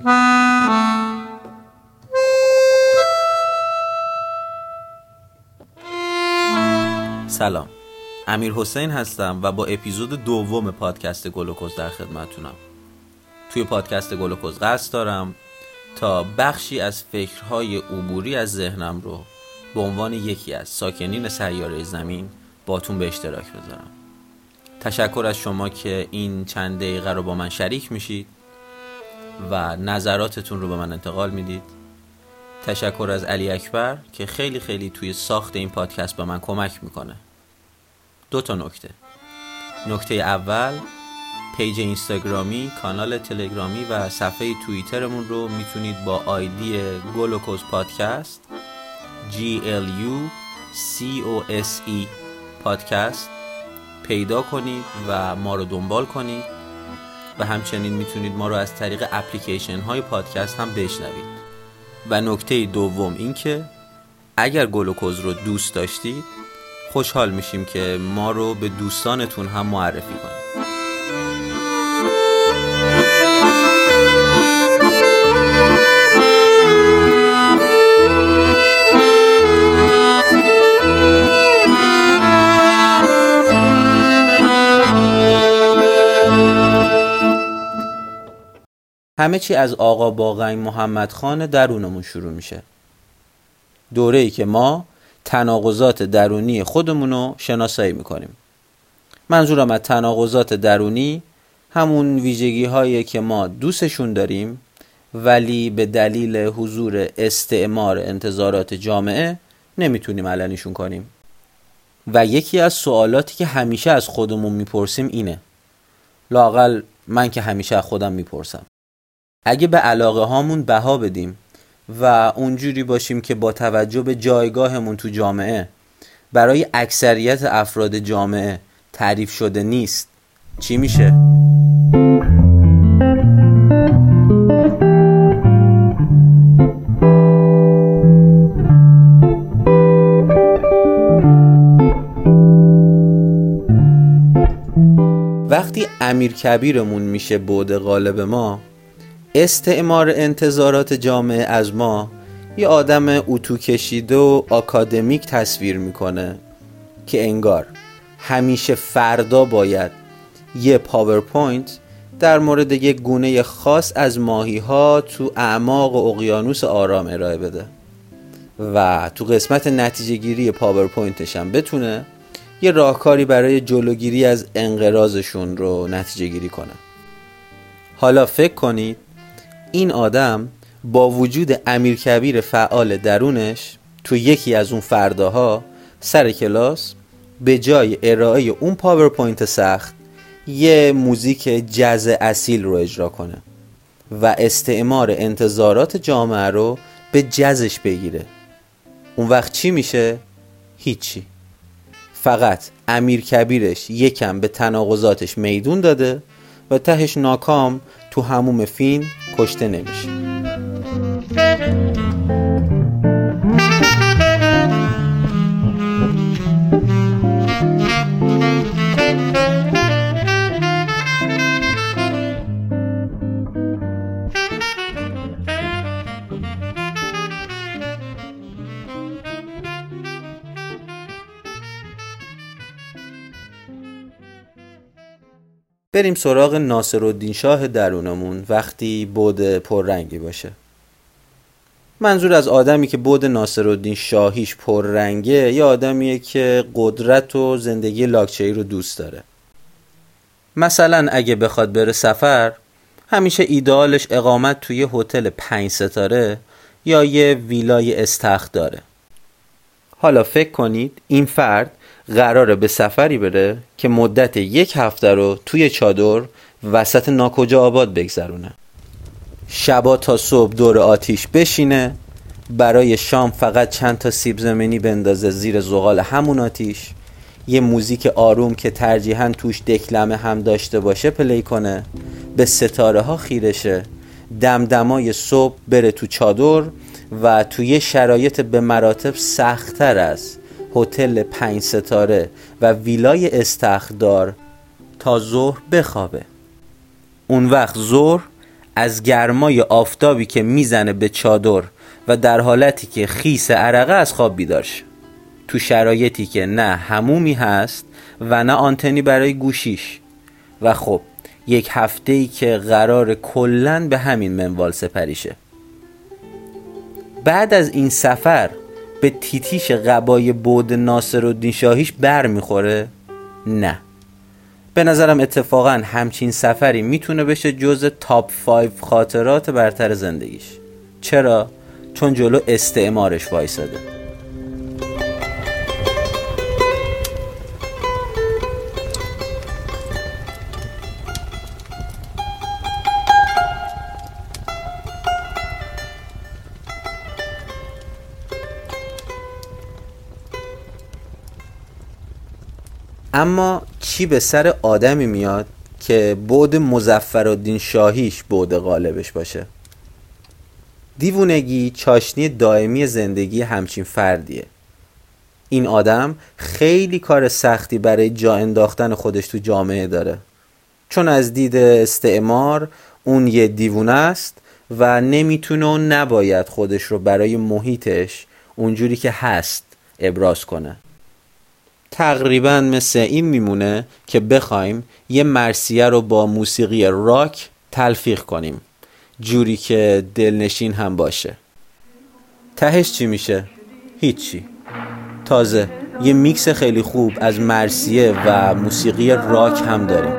سلام. امیر حسین هستم و با اپیزود دوم پادکست گلوکوز در خدمتونم توی پادکست گلوکوز قصد دارم تا بخشی از فکرهای عبوری از ذهنم رو به عنوان یکی از ساکنین سیاره زمین باتون به اشتراک بذارم. تشکر از شما که این چند دقیقه رو با من شریک میشید. و نظراتتون رو به من انتقال می‌دید. تشکر از علی اکبر که خیلی خیلی توی ساخت این پادکست به من کمک می‌کنه. دو تا نکته. نکته اول page اینستاگرامی کانال تلگرامی و صفحه توییترمون رو می‌تونید با آیدی گلوکوز پادکست G L U C O S E پادکست پیدا کنید و ما رو دنبال کنید. و همچنین می‌تونید ما رو از طریق اپلیکیشن های پادکست هم بشنوید. و نکته دوم این که اگر گلوکوز رو دوست داشتید خوشحال میشیم که ما رو به دوستانتون هم معرفی کنید. همه چی از آقا باقی محمد خان درونمون شروع میشه. دوره ای که ما تناقضات درونی خودمون رو شناسایی می‌کنیم. منظورم از تناقضات درونی همون ویژگی هایی که ما دوستشون داریم ولی به دلیل حضور استعمار انتظارات جامعه نمی‌تونیم علنیشون کنیم. و یکی از سوالاتی که همیشه از خودمون می‌پرسیم اینه. لاقل من که همیشه از خودم می‌پرسم. اگه به علاقه هامون بها بدیم و اونجوری باشیم که با توجه به جایگاهمون تو جامعه برای اکثریت افراد جامعه تعریف شده نیست چی میشه؟ وقتی امیر کبیرمون میشه بود غالب ما استعمار انتظارات جامعه از ما یه آدم اتو کشیده و آکادمیک تصویر می‌کنه که انگار همیشه فردا باید یه پاورپوینت در مورد یک گونه خاص از ماهی ها تو اعماق اقیانوس آرام ارائه بده. و تو قسمت نتیجه گیری پاورپوینتش هم بتونه یه راهکاری برای جلوگیری از انقراضشون رو نتیجه گیری کنه. حالا فکر کنید این آدم با وجود امیرکبیر فعال درونش تو یکی از اون فرداها سر کلاس به جای ارائه اون پاورپوینت سخت یه موزیک jazz اصیل رو اجرا کنه و استعمار انتظارات جامعه رو به جزش بگیره اون وقت چی میشه؟ هیچی فقط امیر کبیرش یکم به تناقضاتش میدون داده و تهش ناکام تو هموم فین کشته نمیشه. بریم سراغ ناصرالدین شاه درونمون وقتی بود پررنگی باشه. منظور از آدمی که بود ناصرالدین شاهیش پررنگه یا آدمیه که قدرت و زندگی لاکچه‌ای رو دوست داره. مثلا اگه بخواد بره سفر همیشه ایدالش اقامت توی هتل پنج ستاره یا یه ویلای استخ داره. حالا فکر کنید این فرد قراره به سفری بره که مدت یک هفته رو توی چادر وسط ناکجا آباد بگذرونه. شبا تا صبح دور آتیش بشینه برای شام فقط چند تا سیب زمینی بندازه زیر زغال همون آتیش. یه موزیک آروم که ترجیحاً توش دکلمه هم داشته باشه پلی کنه. به ستاره ها خیرشه. دمدمای صبح بره تو چادر و توی شرایط به مراتب سختتر است. هتل پنج ستاره و ویلای استخدار تا ظهر بخوابه. اون وقت ظهر از گرمای آفتابی که می‌زنه به چادر و در حالتی که خیس عرقه از خواب بیدار تو شرایطی که نه همومی هست و نه آنتنی برای گوشیش. و خب یک هفته ای که قرار کلا به همین منوال سپریشه بعد از این سفر به تیتیش قبای بود ناصر و شاهیش بر می‌خوره؟ نه به نظرم اتفاقا همچین سفری می‌تونه بشه جز تاپ 5 خاطرات برتر زندگیش چرا؟ چون جلو استعمارش وایساده اما چی به سر آدمی میاد که بود مزفر شاهیش بود غالبش باشه؟ دیوونگی چاشنی دائمی زندگی همچین فردیه. این آدم خیلی کار سختی برای جا انداختن خودش تو جامعه داره. چون از دید استعمار اون یه دیوونه است و نمی‌تونه و نباید خودش رو برای محیطش اونجوری که هست ابراز کنه. تقریبا مثل این میمونه که بخوایم یه مرسیه رو با موسیقی راک تلفیق کنیم. جوری که دلنشین هم باشه. تهش چی میشه؟ هیچی. تازه یه میکس خیلی خوب از مرسیه و موسیقی راک هم داریم.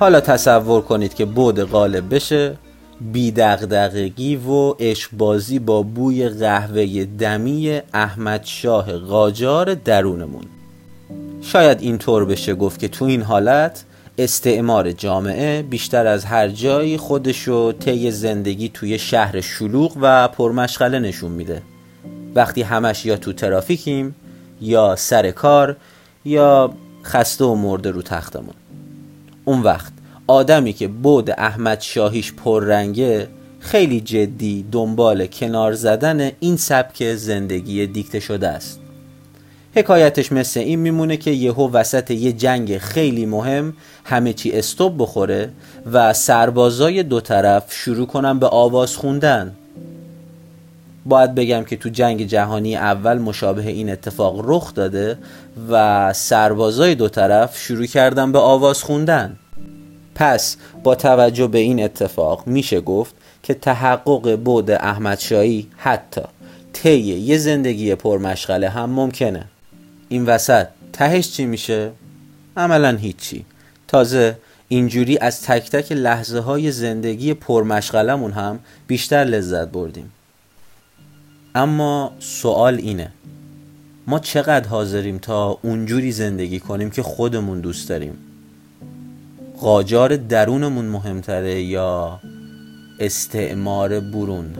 حالا تصور کنید که بود غالب بشه بی دغدغگی و اشبازی با بوی قهوه دمی احمد شاه قاجار درونمون. شاید اینطور بشه گفت که تو این حالت استعمار جامعه بیشتر از هر جایی خودشو طی زندگی توی شهر شلوغ و پرمشغله نشون میده. وقتی همش یا تو ترافیکیم یا سر کار یا خسته و مرده رو تختمون. اون وقت آدمی که بود احمد شاهیش پررنگه خیلی جدی دنبال کنار زدن این سبک زندگی دیکته شده است. حکایتش مثل این میمونه که یهو وسط یه جنگ خیلی مهم همه چی استوب بخوره و سربازای دو طرف شروع کنن به آواز خوندن. باید بگم که تو جنگ جهانی اول مشابه این اتفاق رخ داده و سربازای دو طرف شروع کردن به آواز خوندن. پس با توجه به این اتفاق میشه گفت که تحقق بود احمدشاهی حتی طی یه زندگی پرمشغله هم ممکنه. این وسط تهش چی میشه؟ عملا هیچی. تازه اینجوری از تک تک لحظه های زندگی پرمشغلمون هم بیشتر لذت بردیم. اما سوال اینه. ما چقدر حاضریم تا اونجوری زندگی کنیم که خودمون دوست داریم؟ قاجار درونمون مهمتره یا استعمار برون؟